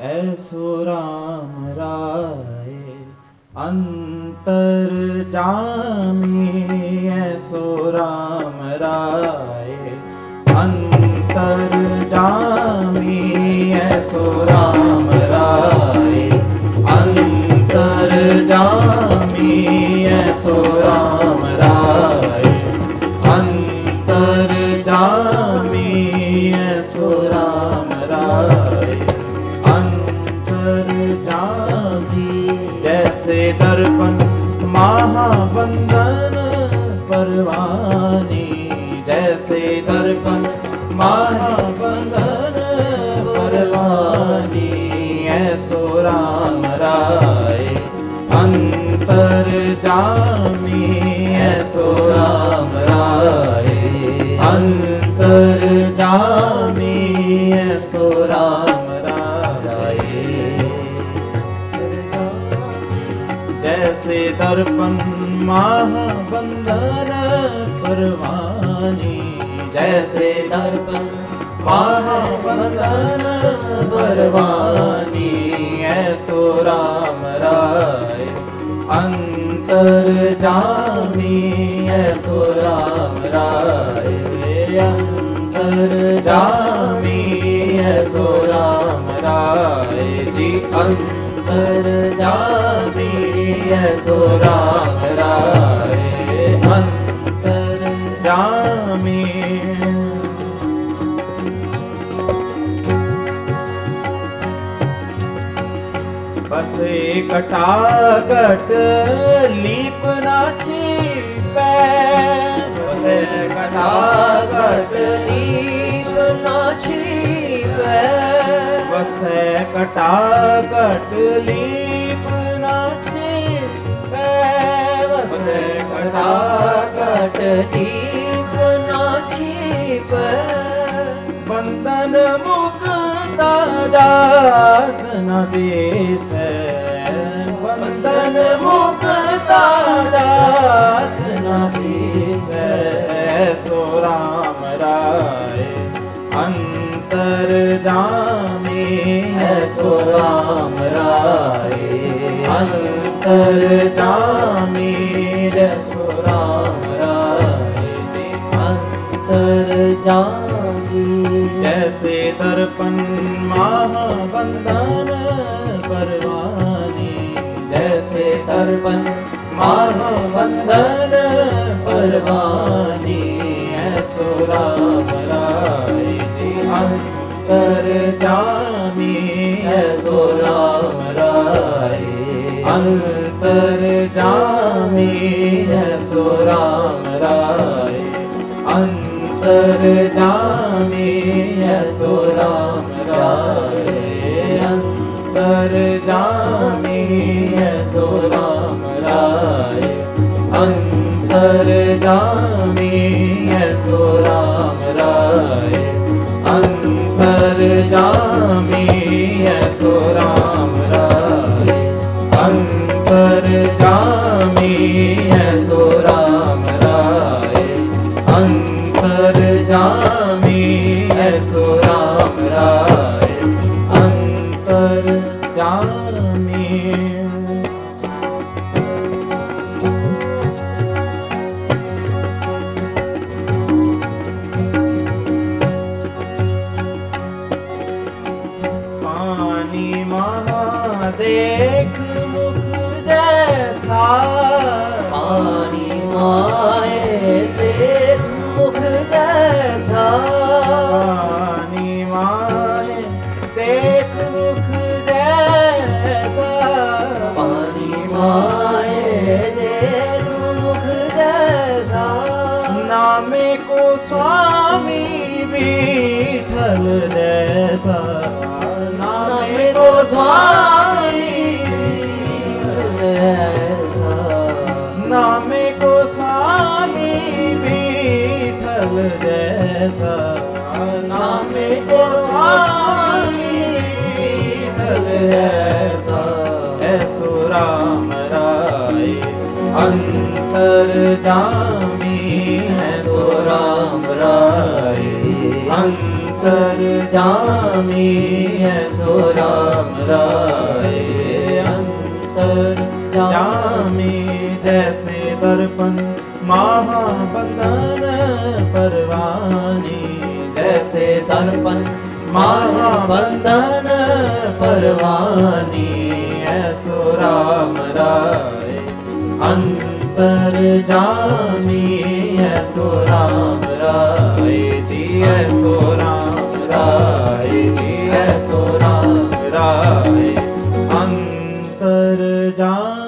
ऐसो राम राय अंतर जामी ऐसो राम राय जामी जैसे दर्पण महाबंधन परवानी। जैसे दर्पण महावंदन जैसे दर्पण महाबंधन परवानी जैसे दर्पण महाबंधन परवानी ऐसो राम राय अंतर जामी ऐसो राम राय अंतर जामी ऐसो राम राय जी, अंतर जामी कटाकट लीप नाची पैसे कटाकट लीप नाची पैसे कटाकट लीप बस कटाकट लीप नाची बंधन मुक्ता जात न देस। बंधन मुक्ता जात देस। सो राम राय, अंतर जामी सो राम राय। अंतर जामी जामी जैसे दर्पण महाबंधन परवानी। जैसे दर्पण महाबंधन परवानी। ऐसो राय जी अंतर जामी ऐसो राम राय अंतर जामी ऐसो राम राय अंतर जामी ऐसो राम राय अंतर जामी ऐसो राम। राय अंतर जामी ऐसो राम। राय अंतर जामी ऐसो राम। राय अंतर जामी पर जाने। में पानी महा मुख जैसा। पानी महा पानी माए देख मुख जैसा। नामे को स्वामी विठल जैसा। नामे को स्वामी नामे को स्वामी विठल जैसा। नामे को स्वामी विठल जैसा। ऐसो राम अंतर जामी है सो राम राय। अंतर जामी है सो राम राम राय। अंतर जामे जैसे दर्पण महाबंधन परवानी। जैसे दर्पण महाबंधन परवानी। ऐसो राम राय। अंतर जामी ऐसो राम राय जी ऐसो राम राय जी ऐसो राम राय। अंतर जामी